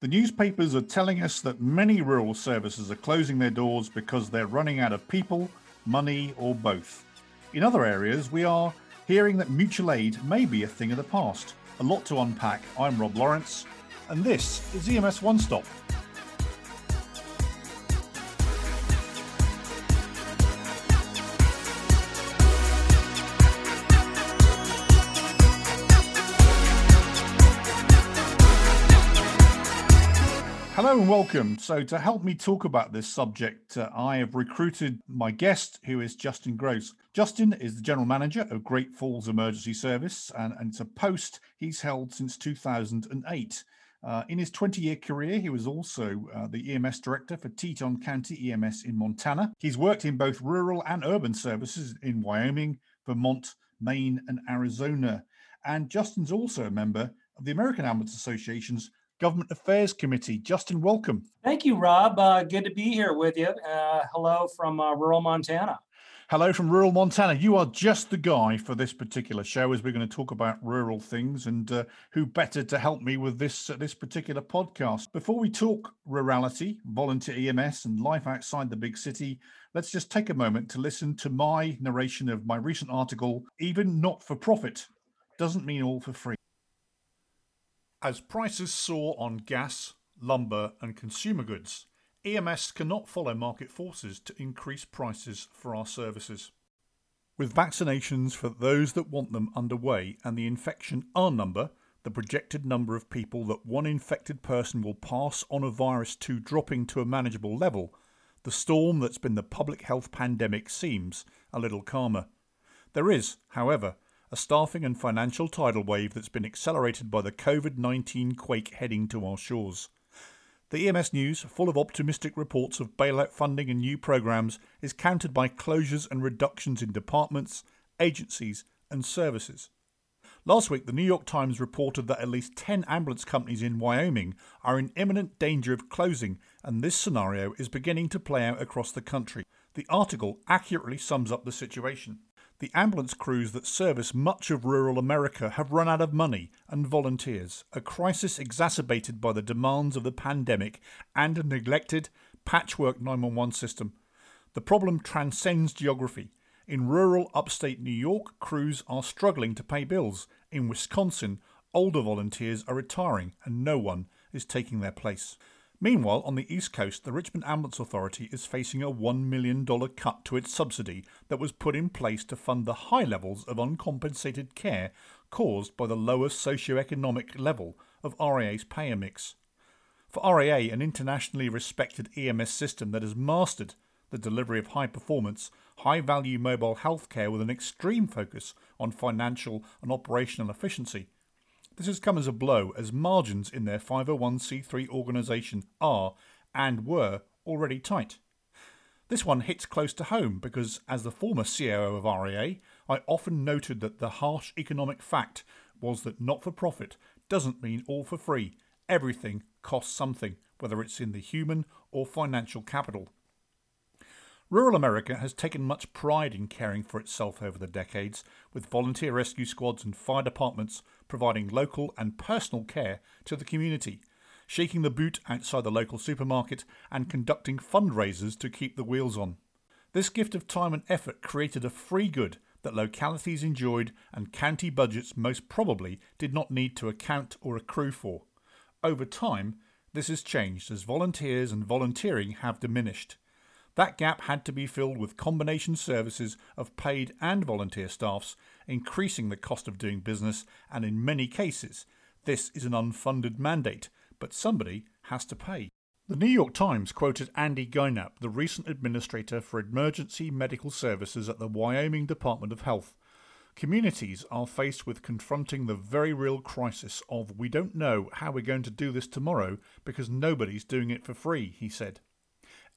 The newspapers are telling us that many rural services are closing their doors because they're running out of people, money, or both. In other areas, we are hearing that mutual aid may be a thing of the past. A lot to unpack. I'm Rob Lawrence, and this is EMS One Stop. And welcome. So, to help me talk about this subject, uh, I have recruited my guest, who is Justin Grohs. Justin is the general manager of Great Falls Emergency Service, and, and it's a post he's held since 2008. Uh, in his 20 year career, he was also uh, the EMS director for Teton County EMS in Montana. He's worked in both rural and urban services in Wyoming, Vermont, Maine, and Arizona. And Justin's also a member of the American Ambulance Association's Government Affairs Committee. Justin, welcome. Thank you, Rob. Uh, good to be here with you. Uh, hello from uh, rural Montana. Hello from rural Montana. You are just the guy for this particular show, as we're going to talk about rural things, and uh, who better to help me with this uh, this particular podcast? Before we talk rurality, volunteer EMS, and life outside the big city, let's just take a moment to listen to my narration of my recent article. Even not for profit doesn't mean all for free. As prices soar on gas, lumber, and consumer goods, EMS cannot follow market forces to increase prices for our services. With vaccinations for those that want them underway and the infection R number, the projected number of people that one infected person will pass on a virus to dropping to a manageable level, the storm that's been the public health pandemic seems a little calmer. There is, however, a staffing and financial tidal wave that's been accelerated by the COVID 19 quake heading to our shores. The EMS news, full of optimistic reports of bailout funding and new programs, is countered by closures and reductions in departments, agencies, and services. Last week, the New York Times reported that at least 10 ambulance companies in Wyoming are in imminent danger of closing, and this scenario is beginning to play out across the country. The article accurately sums up the situation the ambulance crews that service much of rural America have run out of money and volunteers, a crisis exacerbated by the demands of the pandemic and a neglected patchwork 911 system. The problem transcends geography. In rural upstate New York, crews are struggling to pay bills. In Wisconsin, older volunteers are retiring and no one is taking their place. Meanwhile, on the East Coast, the Richmond Ambulance Authority is facing a $1 million cut to its subsidy that was put in place to fund the high levels of uncompensated care caused by the lower socio-economic level of RAA's payer mix. For RAA, an internationally respected EMS system that has mastered the delivery of high performance, high value mobile healthcare with an extreme focus on financial and operational efficiency, this has come as a blow as margins in their 501c3 organisation are and were already tight. This one hits close to home because, as the former COO of RAA, I often noted that the harsh economic fact was that not for profit doesn't mean all for free. Everything costs something, whether it's in the human or financial capital. Rural America has taken much pride in caring for itself over the decades, with volunteer rescue squads and fire departments providing local and personal care to the community, shaking the boot outside the local supermarket, and conducting fundraisers to keep the wheels on. This gift of time and effort created a free good that localities enjoyed and county budgets most probably did not need to account or accrue for. Over time, this has changed as volunteers and volunteering have diminished. That gap had to be filled with combination services of paid and volunteer staffs, increasing the cost of doing business, and in many cases, this is an unfunded mandate, but somebody has to pay. The New York Times quoted Andy Gienapp, the recent administrator for emergency medical services at the Wyoming Department of Health. Communities are faced with confronting the very real crisis of we don't know how we're going to do this tomorrow because nobody's doing it for free, he said.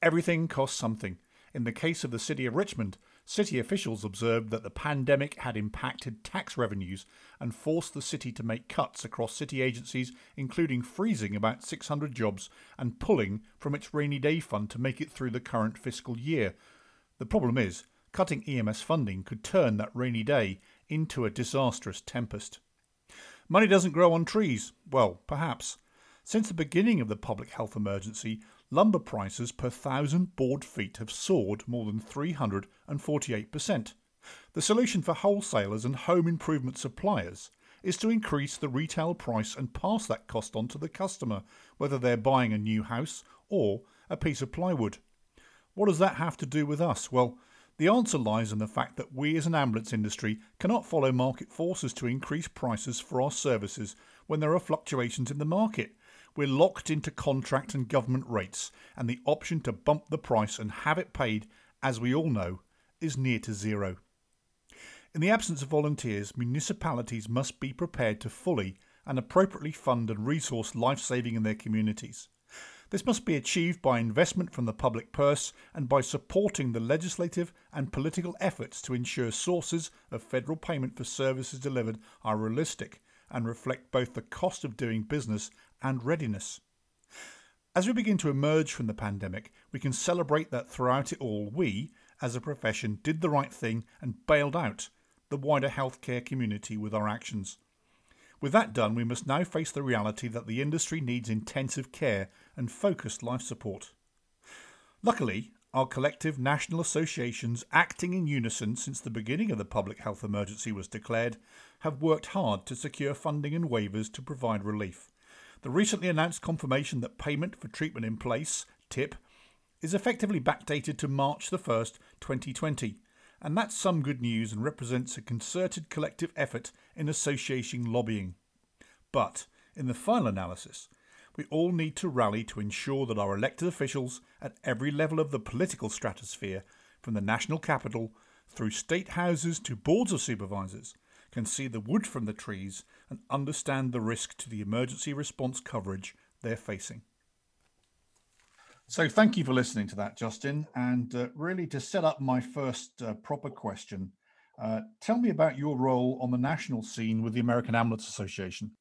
Everything costs something. In the case of the city of Richmond, city officials observed that the pandemic had impacted tax revenues and forced the city to make cuts across city agencies, including freezing about 600 jobs and pulling from its rainy day fund to make it through the current fiscal year. The problem is, cutting EMS funding could turn that rainy day into a disastrous tempest. Money doesn't grow on trees. Well, perhaps. Since the beginning of the public health emergency, lumber prices per thousand board feet have soared more than 348%. The solution for wholesalers and home improvement suppliers is to increase the retail price and pass that cost on to the customer, whether they're buying a new house or a piece of plywood. What does that have to do with us? Well, the answer lies in the fact that we as an ambulance industry cannot follow market forces to increase prices for our services when there are fluctuations in the market. We're locked into contract and government rates, and the option to bump the price and have it paid, as we all know, is near to zero. In the absence of volunteers, municipalities must be prepared to fully and appropriately fund and resource life saving in their communities. This must be achieved by investment from the public purse and by supporting the legislative and political efforts to ensure sources of federal payment for services delivered are realistic and reflect both the cost of doing business and readiness. As we begin to emerge from the pandemic, we can celebrate that throughout it all, we, as a profession, did the right thing and bailed out the wider healthcare community with our actions. With that done, we must now face the reality that the industry needs intensive care and focused life support. Luckily, our collective national associations, acting in unison since the beginning of the public health emergency was declared, have worked hard to secure funding and waivers to provide relief. The recently announced confirmation that payment for treatment in place, TIP, is effectively backdated to March the 1st, 2020, and that's some good news and represents a concerted collective effort in association lobbying. But, in the final analysis, we all need to rally to ensure that our elected officials at every level of the political stratosphere, from the national capital through state houses to boards of supervisors, can see the wood from the trees and understand the risk to the emergency response coverage they're facing. So, thank you for listening to that, Justin. And uh, really, to set up my first uh, proper question, uh, tell me about your role on the national scene with the American Ambulance Association.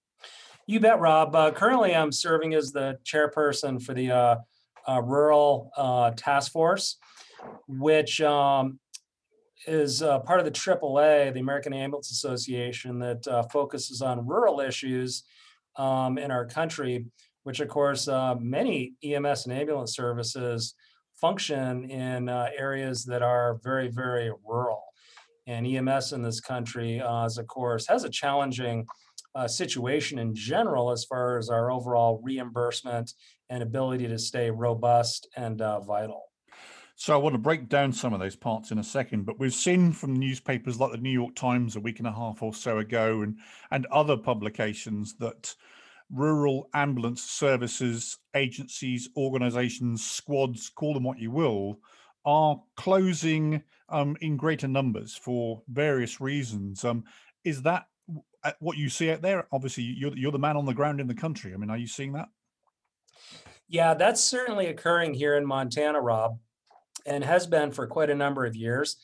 You bet, Rob. Uh, currently, I'm serving as the chairperson for the uh, uh, Rural Task Force, which um, is part of the AAA, the American Ambulance Association, that focuses on rural issues um, in our country which of course uh, many EMS and ambulance services function in uh, areas that are very, very rural. And EMS in this country, uh, of course, has a challenging uh, situation in general as far as our overall reimbursement and ability to stay robust and uh, vital. So I want to break down some of those parts in a second, but we've seen from newspapers like the New York Times a week and a half or so ago, and and other publications that rural ambulance services, agencies, organizations, squads, call them what you will, are closing um, in greater numbers for various reasons. Um, is that uh, what you see out there? Obviously, you're, you're the man on the ground in the country. I mean, are you seeing that? Yeah, that's certainly occurring here in Montana, Rob, and has been for quite a number of years.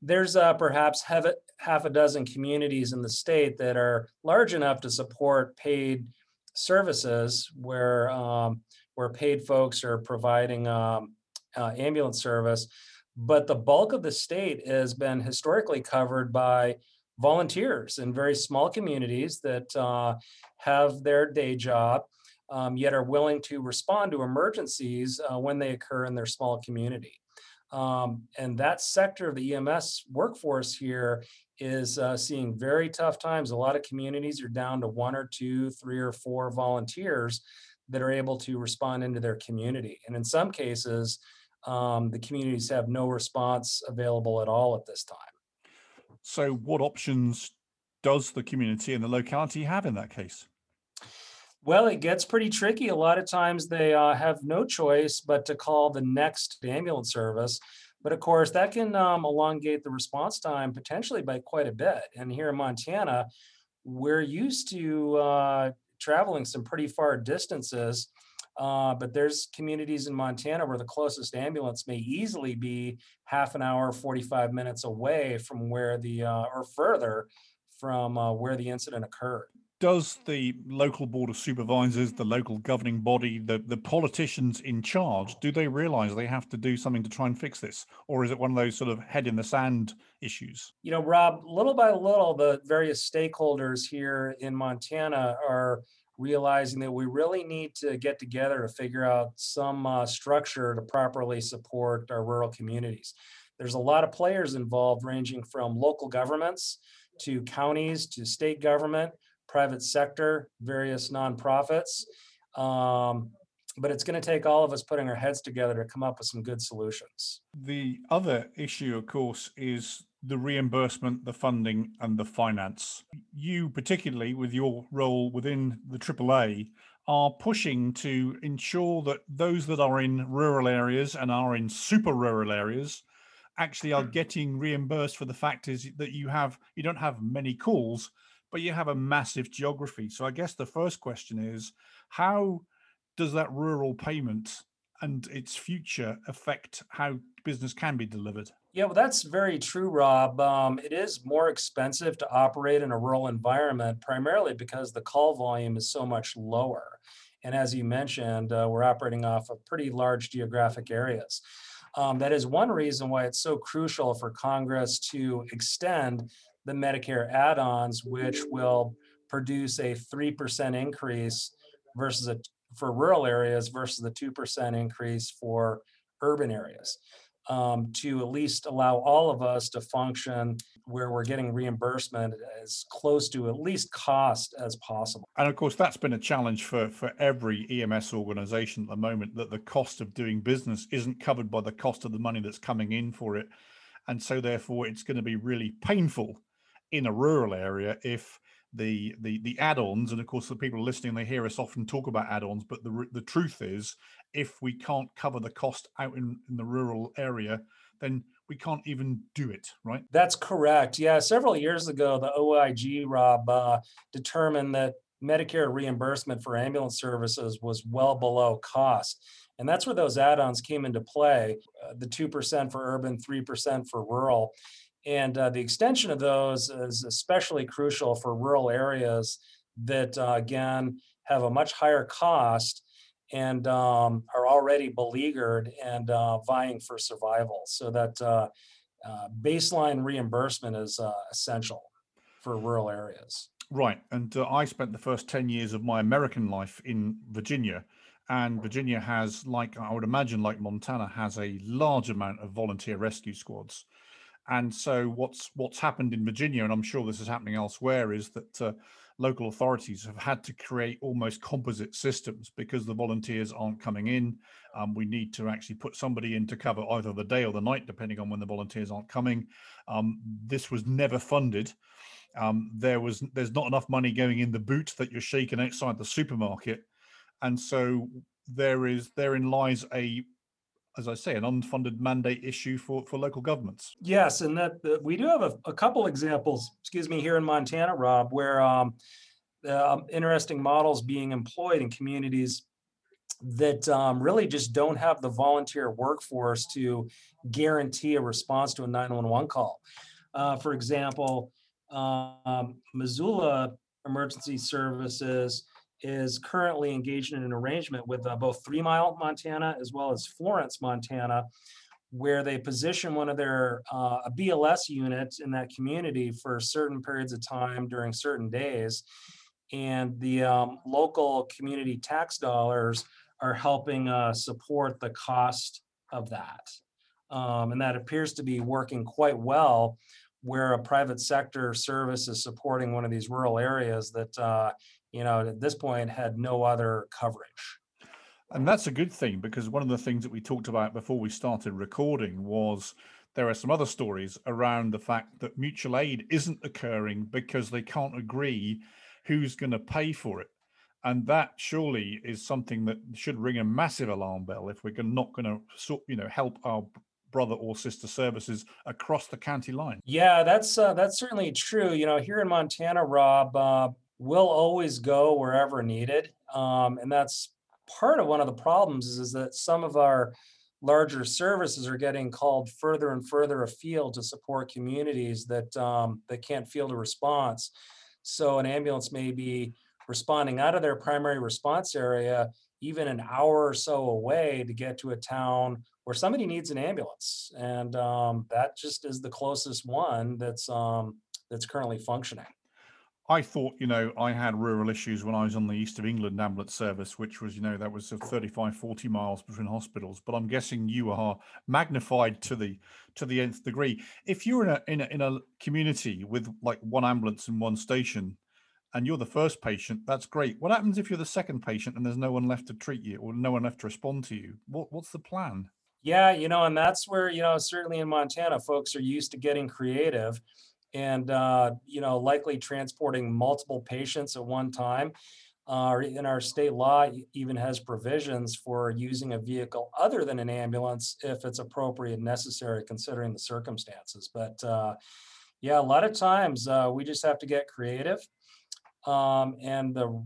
There's uh, perhaps half a, half a dozen communities in the state that are large enough to support paid services where um, where paid folks are providing um, uh, ambulance service, but the bulk of the state has been historically covered by volunteers in very small communities that uh, have their day job, um, yet are willing to respond to emergencies uh, when they occur in their small community. Um, and that sector of the EMS workforce here is uh, seeing very tough times. A lot of communities are down to one or two, three or four volunteers that are able to respond into their community. And in some cases, um, the communities have no response available at all at this time. So, what options does the community and the locality have in that case? Well, it gets pretty tricky. A lot of times they uh, have no choice but to call the next ambulance service. But of course, that can um, elongate the response time potentially by quite a bit. And here in Montana, we're used to uh, traveling some pretty far distances. Uh, but there's communities in Montana where the closest ambulance may easily be half an hour, 45 minutes away from where the, uh, or further from uh, where the incident occurred does the local board of supervisors, the local governing body, the, the politicians in charge, do they realize they have to do something to try and fix this? Or is it one of those sort of head in the sand issues? You know, Rob, little by little, the various stakeholders here in Montana are realizing that we really need to get together to figure out some uh, structure to properly support our rural communities. There's a lot of players involved, ranging from local governments to counties to state government, private sector, various nonprofits. Um, but it's going to take all of us putting our heads together to come up with some good solutions. The other issue, of course, is the reimbursement, the funding, and the finance. You, particularly with your role within the AAA, are pushing to ensure that those that are in rural areas and are in super rural areas actually are getting reimbursed for the fact is that you have you don't have many calls but you have a massive geography so i guess the first question is how does that rural payment and its future affect how business can be delivered yeah, well, that's very true, Rob. Um, it is more expensive to operate in a rural environment, primarily because the call volume is so much lower. And as you mentioned, uh, we're operating off of pretty large geographic areas. Um, that is one reason why it's so crucial for Congress to extend the Medicare add ons, which will produce a 3% increase versus a, for rural areas versus the 2% increase for urban areas um, to at least allow all of us to function where we're getting reimbursement as close to at least cost as possible. And of course, that's been a challenge for, for every EMS organization at the moment that the cost of doing business isn't covered by the cost of the money that's coming in for it. And so, therefore, it's going to be really painful in a rural area if the the the add-ons and of course the people listening they hear us often talk about add-ons but the the truth is if we can't cover the cost out in, in the rural area then we can't even do it right? That's correct. Yeah several years ago the oig rob uh, determined that medicare reimbursement for ambulance services was well below cost and that's where those add-ons came into play uh, the 2% for urban 3% for rural and uh, the extension of those is especially crucial for rural areas that, uh, again, have a much higher cost and um, are already beleaguered and uh, vying for survival. So that uh, uh, baseline reimbursement is uh, essential for rural areas. Right. And I spent the first 10 years of my American life in Virginia. And Virginia has, like I would imagine, like Montana, has a large amount of volunteer rescue squads. And so what's what's happened in Virginia, and I'm sure this is happening elsewhere, is that uh, local authorities have had to create almost composite systems because the volunteers aren't coming in. Um, we need to actually put somebody in to cover either the day or the night, depending on when the volunteers aren't coming. Um, this was never funded. Um, there was there's not enough money going in the boot that you're shaking outside the supermarket, and so there is therein lies a as I say, an unfunded mandate issue for, for local governments. Yes, and that we do have a, a, couple examples, excuse me, here in Montana, Rob, where um, uh, interesting models being employed in communities that um, really just don't have the volunteer workforce to guarantee a response to a 911 call. Uh, for example, um, Missoula Emergency Services is currently engaged in an arrangement with uh, both Three Mile, Montana, as well as Florence, Montana, where they position one of their uh, a BLS unit in that community for certain periods of time during certain days, and the um, local community tax dollars are helping uh, support the cost of that, um, and that appears to be working quite well. Where a private sector service is supporting one of these rural areas that uh, you know, at this point had no other coverage. And that's a good thing because one of the things that we talked about before we started recording was there are some other stories around the fact that mutual aid isn't occurring because they can't agree who's going to pay for it. And that surely is something that should ring a massive alarm bell if we're not going to, you know, help our brother or sister services across the county line. Yeah, that's uh, that's certainly true. You know, here in Montana, Rob, uh, will always go wherever needed. Um, and that's part of one of the problems is, is that some of our larger services are getting called further and further afield to support communities that um, that can't field a response. So an ambulance may be responding out of their primary response area even an hour or so away to get to a town where somebody needs an ambulance, and um, that just is the closest one that's um, that's currently functioning. I thought, you know, I had rural issues when I was on the East of England ambulance service, which was, you know, that was 35, 40 miles between hospitals. But I'm guessing you are magnified to the to the nth degree. If you're in a in a, in a community with like one ambulance and one station, and you're the first patient, that's great. What happens if you're the second patient and there's no one left to treat you or no one left to respond to you? What what's the plan? Yeah, you know, and that's where, you know, certainly in Montana, folks are used to getting creative and, uh, you know, likely transporting multiple patients at one time. Uh, in our state law even has provisions for using a vehicle other than an ambulance if it's appropriate and necessary considering the circumstances. But uh, yeah, a lot of times uh, we just have to get creative. Um, and the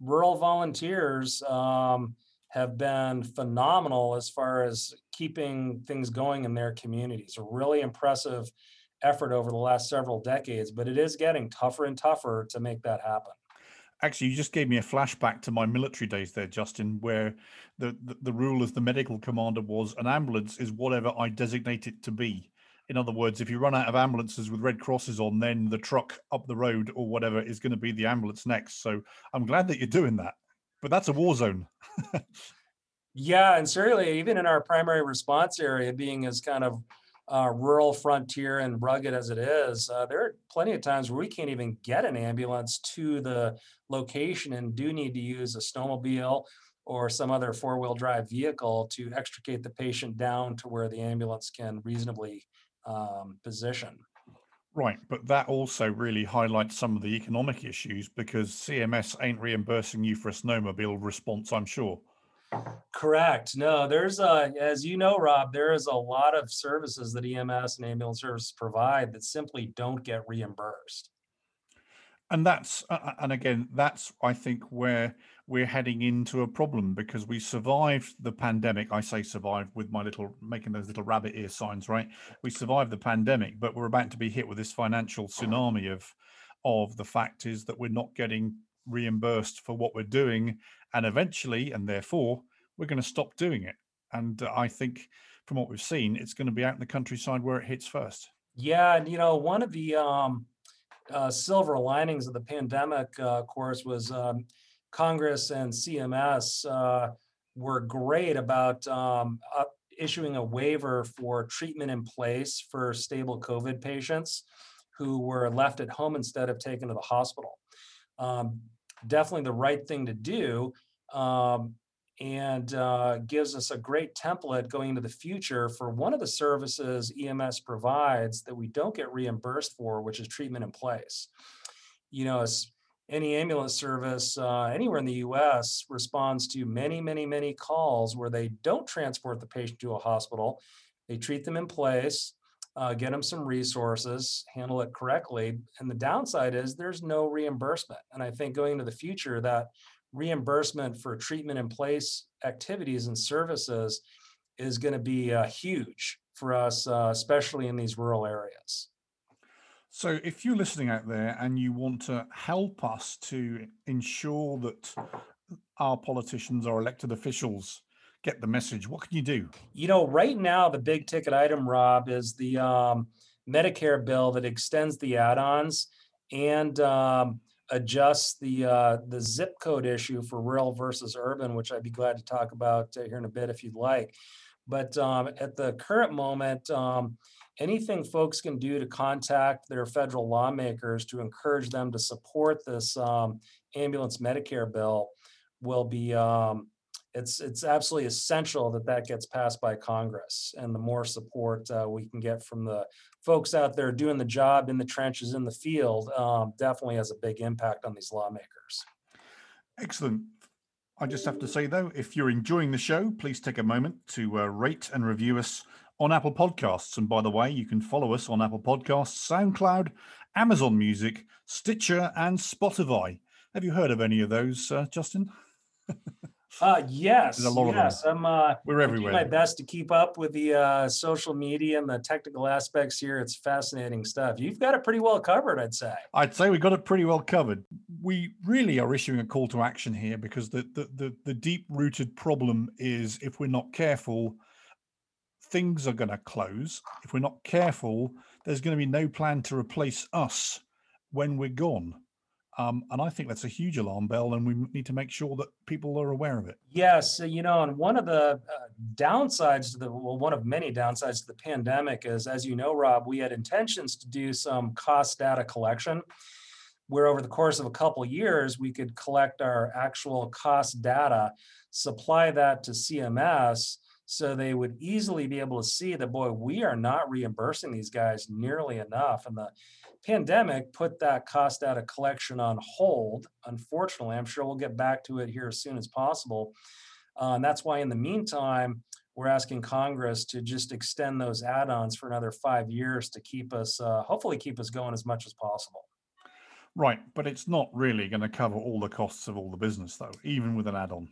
rural volunteers, um, have been phenomenal as far as keeping things going in their communities. A really impressive effort over the last several decades, but it is getting tougher and tougher to make that happen. Actually, you just gave me a flashback to my military days there, Justin, where the, the, the rule as the medical commander was an ambulance is whatever I designate it to be. In other words, if you run out of ambulances with red crosses on, then the truck up the road or whatever is going to be the ambulance next. So I'm glad that you're doing that but that's a war zone. yeah, and certainly even in our primary response area, being as kind of uh, rural frontier and rugged as it is, uh, there are plenty of times where we can't even get an ambulance to the location and do need to use a snowmobile or some other four-wheel drive vehicle to extricate the patient down to where the ambulance can reasonably um, position. Right, but that also really highlights some of the economic issues because CMS ain't reimbursing you for a snowmobile response, I'm sure. Correct. No, there's a, as you know, Rob, there is a lot of services that EMS and ambulance services provide that simply don't get reimbursed. And that's uh, and again that's i think where we're heading into a problem because we survived the pandemic. I say survived with my little making those little rabbit ear signs right? We survived the pandemic but we're about to be hit with this financial tsunami of of the fact is that we're not getting reimbursed for what we're doing and eventually and therefore we're going to stop doing it and uh, i think from what we've seen it's going to be out in the countryside where it hits first yeah and you know one of the um uh, silver linings of the pandemic, uh, of course, was um, Congress and CMS uh, were great about um, issuing a waiver for treatment in place for stable COVID patients who were left at home instead of taken to the hospital. Um, definitely the right thing to do. Um, and uh, gives us a great template going into the future for one of the services EMS provides that we don't get reimbursed for, which is treatment in place. You know, as any ambulance service uh, anywhere in the US responds to many, many, many calls where they don't transport the patient to a hospital. They treat them in place, uh, get them some resources, handle it correctly. And the downside is there's no reimbursement. And I think going into the future, that reimbursement for treatment in place activities and services is going to be uh, huge for us, uh, especially in these rural areas. So, if you're listening out there and you want to help us to ensure that our politicians, our elected officials, get the message, what can you do? You know, right now, the big ticket item, Rob, is the um, Medicare bill that extends the add ons and um, adjust the uh, the zip code issue for rural versus urban, which I'd be glad to talk about uh, here in a bit if you'd like. But um, at the current moment, um, anything folks can do to contact their federal lawmakers to encourage them to support this um, ambulance Medicare bill will be um, it's it's absolutely essential that that gets passed by Congress, and the more support uh, we can get from the folks out there doing the job in the trenches in the field, um, definitely has a big impact on these lawmakers. Excellent. I just have to say though, if you're enjoying the show, please take a moment to uh, rate and review us on Apple Podcasts. And by the way, you can follow us on Apple Podcasts, SoundCloud, Amazon Music, Stitcher, and Spotify. Have you heard of any of those, uh, Justin? Uh, yes, There's a lot yes. Of them. I'm uh, we're everywhere. my best to keep up with the uh, social media and the technical aspects here. It's fascinating stuff. You've got it pretty well covered, I'd say. I'd say we got it pretty well covered. We really are issuing a call to action here because the the the, the deep rooted problem is if we're not careful, things are going to close. If we're not careful, there's going to be no plan to replace us when we're gone. Um, and I think that's a huge alarm bell, and we need to make sure that people are aware of it. Yes, you know, and one of the uh, downsides to the well, one of many downsides to the pandemic is, as you know, Rob, we had intentions to do some cost data collection, where over the course of a couple years we could collect our actual cost data, supply that to CMS, so they would easily be able to see that boy, we are not reimbursing these guys nearly enough, and the pandemic put that cost out of collection on hold. Unfortunately, I'm sure we'll get back to it here as soon as possible. Uh, and that's why, in the meantime, we're asking Congress to just extend those add-ons for another five years to keep us, uh, hopefully, keep us going as much as possible. Right, but it's not really going to cover all the costs of all the business, though, even with an add-on.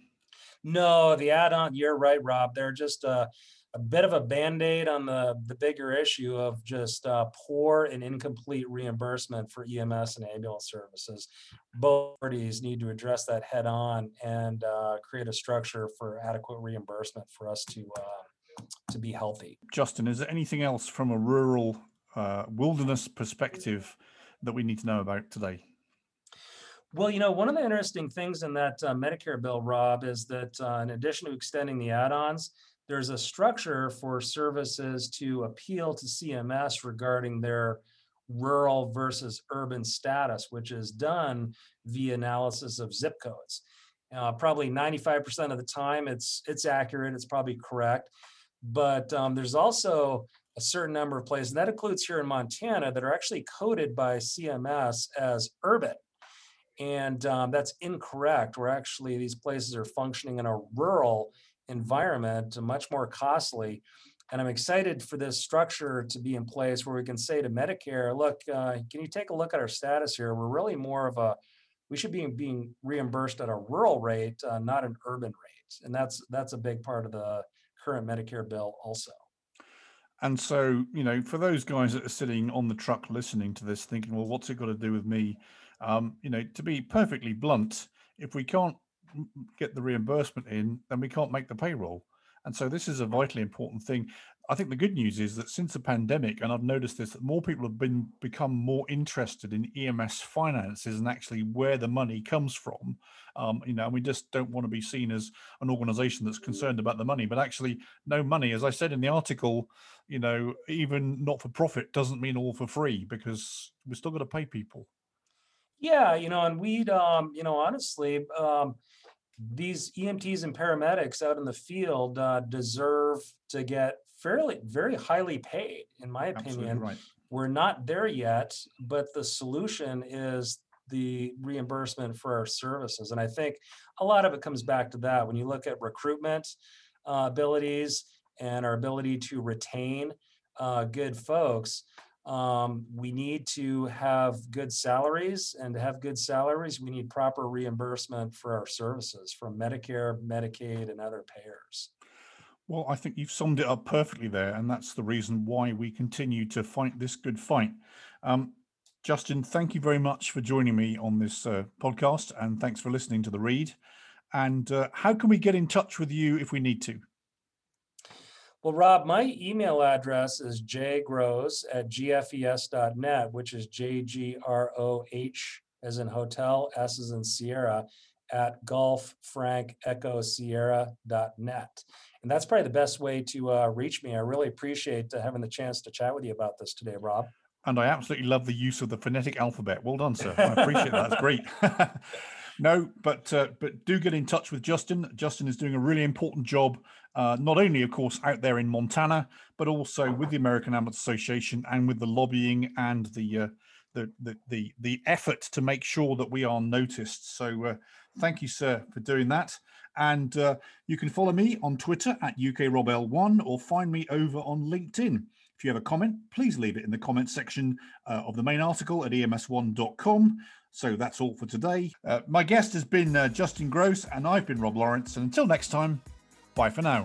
No, the add-on. You're right, Rob. They're just uh, a bit of a band-aid on the the bigger issue of just uh, poor and incomplete reimbursement for EMS and ambulance services. Both parties need to address that head on and uh, create a structure for adequate reimbursement for us to uh, to be healthy. Justin, is there anything else from a rural uh, wilderness perspective that we need to know about today? Well, you know, one of the interesting things in that uh, Medicare bill, Rob, is that uh, in addition to extending the add-ons, there's a structure for services to appeal to CMS regarding their rural versus urban status, which is done via analysis of zip codes. Uh, probably 95% of the time, it's it's accurate. It's probably correct, but um, there's also a certain number of places, and that includes here in Montana, that are actually coded by CMS as urban, and um, that's incorrect. Where actually these places are functioning in a rural environment, much more costly. And I'm excited for this structure to be in place where we can say to Medicare, look, uh, can you take a look at our status here? We're really more of a, we should be being reimbursed at a rural rate, uh, not an urban rate. And that's that's a big part of the current Medicare bill also. And so, you know, for those guys that are sitting on the truck listening to this, thinking, well, what's it got to do with me? Um, you know, to be perfectly blunt, if we can't get the reimbursement in, then we can't make the payroll. And so this is a vitally important thing. I think the good news is that since the pandemic, and I've noticed this, that more people have been become more interested in EMS finances and actually where the money comes from. Um, you know, and we just don't want to be seen as an organization that's concerned about the money, but actually no money. As I said in the article, you know, even not for profit doesn't mean all for free because we're still got to pay people. Yeah, you know, and we'd, um, you know, honestly, um, these EMTs and paramedics out in the field uh, deserve to get fairly, very highly paid, in my opinion. Right. We're not there yet, but the solution is the reimbursement for our services. And I think a lot of it comes back to that. When you look at recruitment uh, abilities and our ability to retain uh, good folks, um, we need to have good salaries, and to have good salaries, we need proper reimbursement for our services from Medicare, Medicaid, and other payers. Well, I think you've summed it up perfectly there, and that's the reason why we continue to fight this good fight. Um, Justin, thank you very much for joining me on this uh, podcast, and thanks for listening to the read. And uh, how can we get in touch with you if we need to? Well, Rob, my email address is jgrohs at gfes.net, which is J G R O H as in hotel, S as in Sierra, at Golf Frank Echo Sierra.net. And that's probably the best way to uh, reach me. I really appreciate uh, having the chance to chat with you about this today, Rob. And I absolutely love the use of the phonetic alphabet. Well done, sir. I appreciate that. That's great. no, but uh, but do get in touch with Justin. Justin is doing a really important job, uh, not only, of course, out there in Montana, but also with the American Ambulance Association and with the lobbying and the uh, the, the the the effort to make sure that we are noticed. So uh, thank you, sir, for doing that. And uh, you can follow me on Twitter at UKRobL1 or find me over on LinkedIn. If you have a comment, please leave it in the comment section uh, of the main article at ems1.com. So that's all for today. My guest has been Justin Grohs, and I've been Rob Lawrence. And until next time, Bye for now.